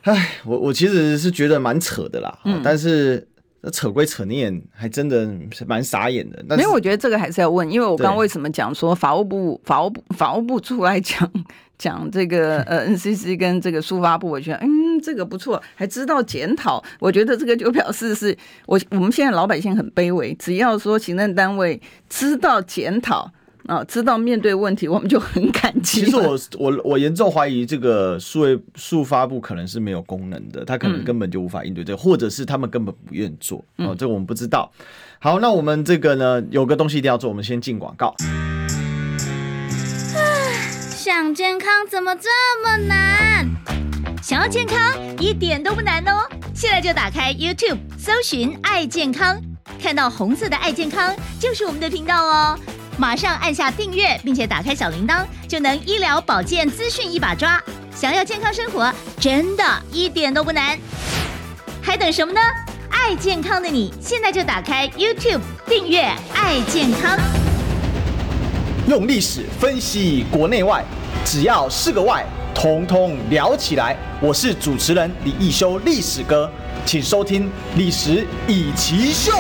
哎，我我其实是觉得蛮扯的啦。嗯，但是扯归扯，你也还真的是蛮傻眼的。没有，我觉得这个还是要问，因为我刚刚为什么讲说法务部、法务部、法务部出来讲。讲这个呃，NCC 跟这个书发部，我觉得嗯，这个不错，还知道检讨，我觉得这个就表示是我我们现在老百姓很卑微，只要说行政单位知道检讨啊，知道面对问题，我们就很感激。其实我我我严重怀疑这个数位数发布可能是没有功能的，他可能根本就无法应对这个，或者是他们根本不愿做哦，这个我们不知道。好，那我们这个呢，有个东西一定要做，我们先进广告。想健康怎么这么难？想要健康一点都不难哦！现在就打开 YouTube，搜寻“爱健康”，看到红色的“爱健康”就是我们的频道哦。马上按下订阅，并且打开小铃铛，就能医疗保健资讯一把抓。想要健康生活，真的一点都不难，还等什么呢？爱健康的你，现在就打开 YouTube 订阅“爱健康”。用历史分析国内外，只要是个“外”，统统聊起来。我是主持人李易修，历史哥，请收听《历史易起秀》。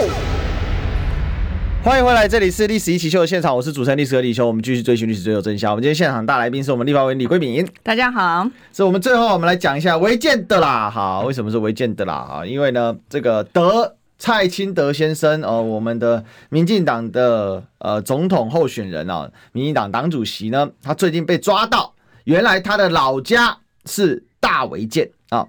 欢迎回来，这里是《历史一起秀》的现场，我是主持人历史哥李修。我们继续追寻历史，追求真相。我们今天现场大来宾是我们立法委员李桂敏，大家好。所以我们最后我们来讲一下违建的啦。好，为什么是违建的啦？啊，因为呢，这个德。蔡清德先生，哦，我们的民进党的呃总统候选人啊，民进党党主席呢，他最近被抓到，原来他的老家是大违建啊。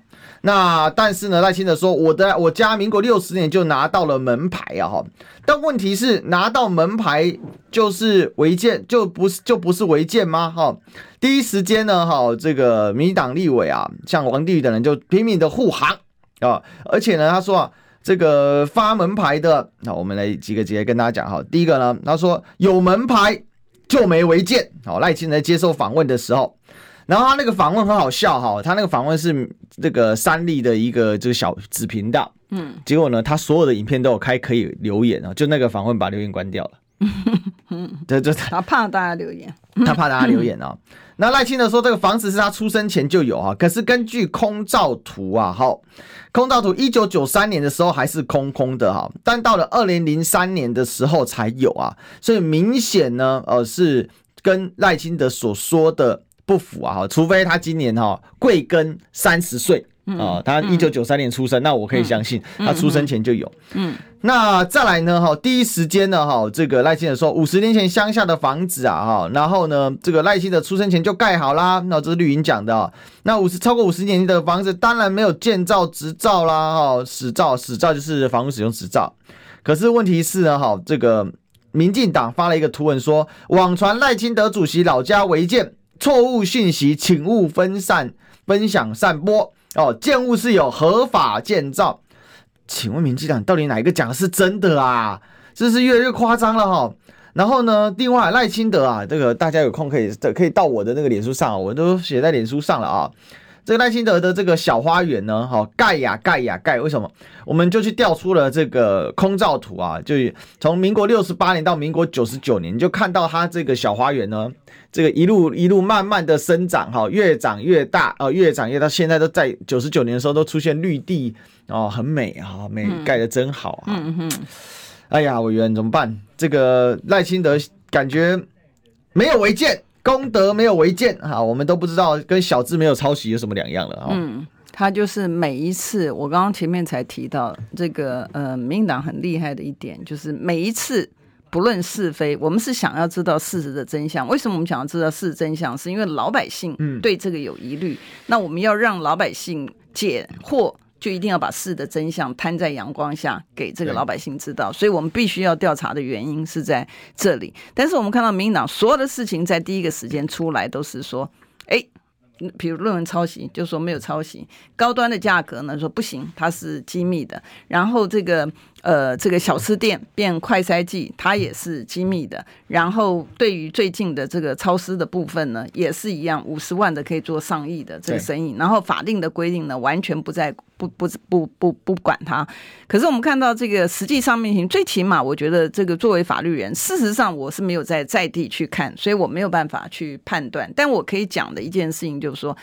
那但是呢，赖清德说，我的我家民国六十年就拿到了门牌啊，哈。但问题是，拿到门牌就是违建，就不是就不是违建吗？哈，第一时间呢，哈，这个民进党立委啊，像王定宇等人就拼命的护航啊，而且呢，他说啊。这个发门牌的，那我们来几个几个跟大家讲哈。第一个呢，他说有门牌就没违建。好，赖清德接受访问的时候，然后他那个访问很好笑哈，他那个访问是这个三立的一个这个小子频道，嗯，结果呢，他所有的影片都有开可以留言啊，就那个访问把留言关掉了。对，对，就 他怕大家留言，他怕大家留言啊。那赖清德说这个房子是他出生前就有啊，可是根据空照图啊，好，空照图一九九三年的时候还是空空的哈，但到了二零零三年的时候才有啊，所以明显呢，呃，是跟赖清德所说的不符啊，除非他今年哈贵庚三十岁。啊，他一九九三年出生，嗯，那我可以相信他出生前就有。嗯，那再来呢？哈，第一时间呢？哈，这个赖清德说，五十年前乡下的房子啊，哈，然后呢，这个赖清德出生前就盖好啦。那这是绿营讲的。那五十超过五十年的房子，当然没有建造执照啦，哈，使照使照就是房屋使用执照。可是问题是呢，哈，这个民进党发了一个图文说，网传赖清德主席老家违建，错误讯息，请勿分散、分享、散播。哦，建物是有合法建造，请问民进党到底哪一个讲的是真的啊？这是越来越夸张了哈。然后呢，另外赖清德啊，这个大家有空可以可以到我的那个脸书上，我都写在脸书上了啊。这个赖清德的这个小花园呢，哈，盖呀盖呀盖，为什么？我们就去调出了这个空照图啊，就从民国六十八年到民国九十九年，你就看到他这个小花园呢，这个一路一路慢慢的生长，哈，越长越大，哦，越长越大，现在都在九十九年的时候都出现绿地，哦，很美啊，美，盖的真好啊。嗯嗯。哎呀，委员怎么办？这个赖清德感觉没有违建。功德没有违建哈，我们都不知道跟小智没有抄袭有什么两样了啊。嗯，他就是每一次，我刚刚前面才提到这个呃，民进党很厉害的一点，就是每一次不论是非，我们是想要知道事实的真相。为什么我们想要知道事实真相？是因为老百姓对这个有疑虑，嗯，那我们要让老百姓解惑。就一定要把事的真相摊在阳光下，给这个老百姓知道。所以我们必须要调查的原因是在这里。但是我们看到民进党所有的事情在第一个时间出来，都是说，哎，比如论文抄袭，就说没有抄袭；高端的价格呢，说不行，它是机密的。然后这个呃，这个小吃店变快筛剂，它也是机密的。然后对于最近的这个超市的部分呢，也是一样，五十万的可以做上亿的这个生意。然后法定的规定呢，完全不在不不不不不管它。可是我们看到这个实际上面行，最起码我觉得这个作为法律人，事实上我是没有在在地去看，所以我没有办法去判断。但我可以讲的一件事情就是说。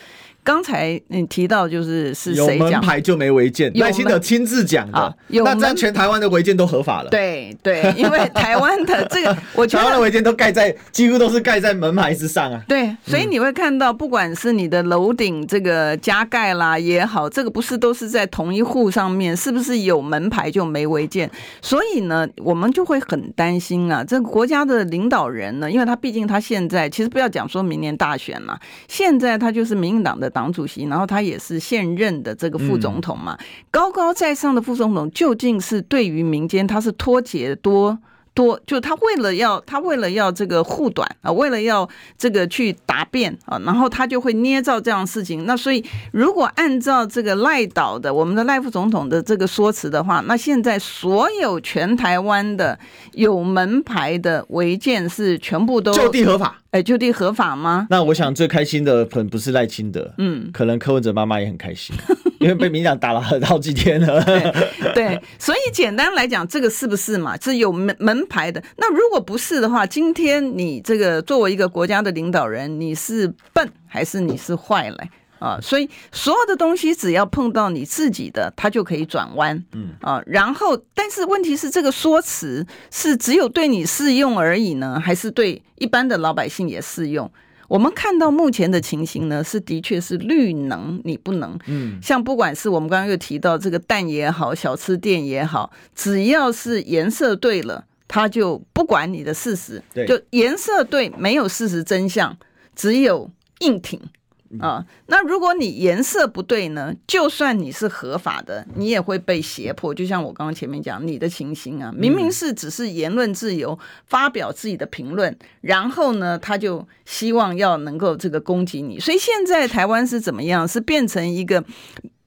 刚才你提到就是是谁讲？有门牌就没违建，赖清德亲自讲的。啊、那这样全台湾的违建都合法了。对对，因为 台湾的这个，我觉得台湾的违建都盖在几乎都是盖在门牌之上啊。对，所以你会看到，不管是你的楼顶这个加盖啦也好，这个不是都是在同一户上面，是不是有门牌就没违建？所以呢，我们就会很担心啊，这个国家的领导人呢，因为他毕竟他现在其实不要讲说明年大选了，现在他就是民进党的。党主席，然后他也是现任的这个副总统嘛，高高在上的副总统，究竟是对于民间他是脱节多多，就他为了要他为了要这个护短啊，为了要这个去答辩啊，然后他就会捏造这样的事情。那所以如果按照这个赖导的我们的赖副总统的这个说辞的话，那现在所有全台湾的有门牌的违建是全部都就地合法。哎，就地合法吗？那我想最开心的可能不是赖清德，嗯，可能柯文哲妈妈也很开心，因为被民党打了好几天了。对，对，所以简单来讲，这个是不是嘛？是有门门牌的。那如果不是的话，今天你这个作为一个国家的领导人，你是笨还是你是坏嘞？啊，所以所有的东西只要碰到你自己的，它就可以转弯，嗯啊，然后但是问题是这个说辞是只有对你适用而已呢，还是对一般的老百姓也适用？我们看到目前的情形呢，是的确是绿能你不能，嗯，像不管是我们刚刚又提到这个蛋也好，小吃店也好，只要是颜色对了，它就不管你的事实，对，就颜色对，没有事实真相，只有硬挺。啊，那如果你颜色不对呢？就算你是合法的，你也会被胁迫。就像我刚刚前面讲你的情形啊，明明是只是言论自由，发表自己的评论，然后呢，他就希望要能够这个攻击你。所以现在台湾是怎么样？是变成一个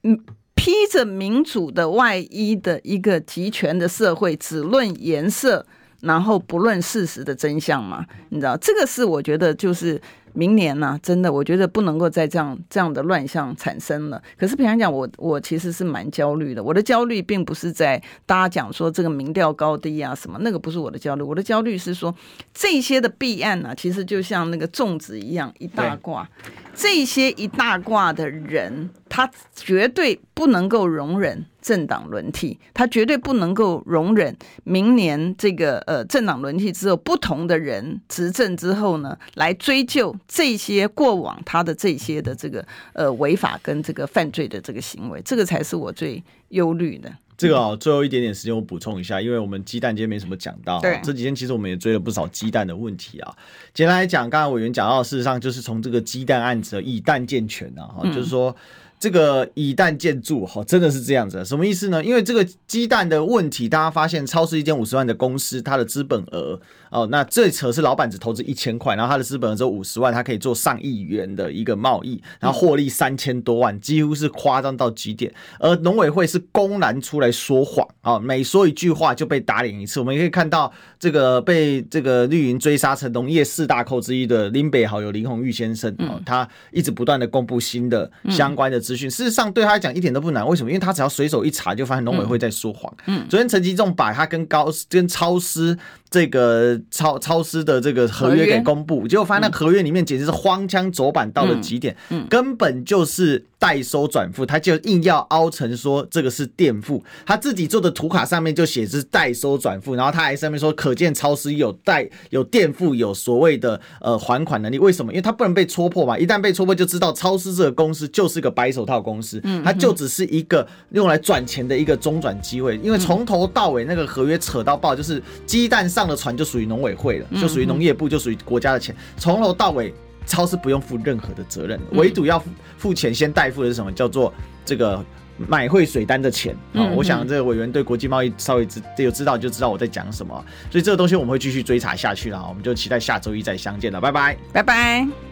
嗯披着民主的外衣的一个集权的社会，只论颜色，然后不论事实的真相嘛？你知道，这个是我觉得就是。明年呢、啊，真的，我觉得不能够再这样这样的乱象产生了。可是平常讲，我我其实是蛮焦虑的。我的焦虑并不是在大家讲说这个民调高低啊什么，那个不是我的焦虑。我的焦虑是说这些的弊案呢、啊，其实就像那个粽子一样一大挂。这些一大挂的人，他绝对不能够容忍政党轮替，他绝对不能够容忍明年这个呃政党轮替之后，不同的人执政之后呢，来追究这些过往他的这些的这个呃违法跟这个犯罪的这个行为，这个才是我最忧虑的。这个啊，最后一点点时间我补充一下，因为我们鸡蛋今天没什么讲到，对，这几天其实我们也追了不少鸡蛋的问题啊。简单来讲，刚才委员讲到，事实上就是从这个鸡蛋案子以蛋健全啊，哈，就是说。这个以蛋建筑，哈，真的是这样子，什么意思呢？因为这个鸡蛋的问题，大家发现超市一间五十万的公司，它的资本额哦，那这扯是老板只投资一千块，然后他的资本只有五十万，他可以做上亿元的一个贸易，然后获利三千多万，几乎是夸张到极点。而农委会是公然出来说谎啊，每说一句话就被打脸一次。我们也可以看到，这个被这个绿营追杀成农业四大寇之一的林北好友林鸿玉先生哦，他一直不断的公布新的相关的。资讯事实上对他来讲一点都不难，为什么？因为他只要随手一查，就发现农委会在说谎。嗯，昨天陈吉仲把他跟高跟超思。这个超超市的这个合约给公布，结果发现那合约里面简直是荒腔走板到了极点，嗯，根本就是代收转付，他就硬要凹成说这个是垫付，他自己做的图卡上面就写是代收转付，然后他还上面说可见超市有代有垫付有所谓的呃还款能力，为什么？因为他不能被戳破嘛，一旦被戳破就知道超市这个公司就是个白手套公司，嗯，它就只是一个用来赚钱的一个中转机会，因为从头到尾那个合约扯到爆，就是鸡蛋。上的船就属于农委会了，就属于农业部，就属于国家的钱，从头到尾超市不用负任何的责任，唯独要付钱先代付的是什么？叫做这个买汇水单的钱啊！我想这个委员对国际贸易稍微知有知道就知道我在讲什么，所以这个东西我们会继续追查下去了，我们就期待下周一再相见了，拜拜，拜拜。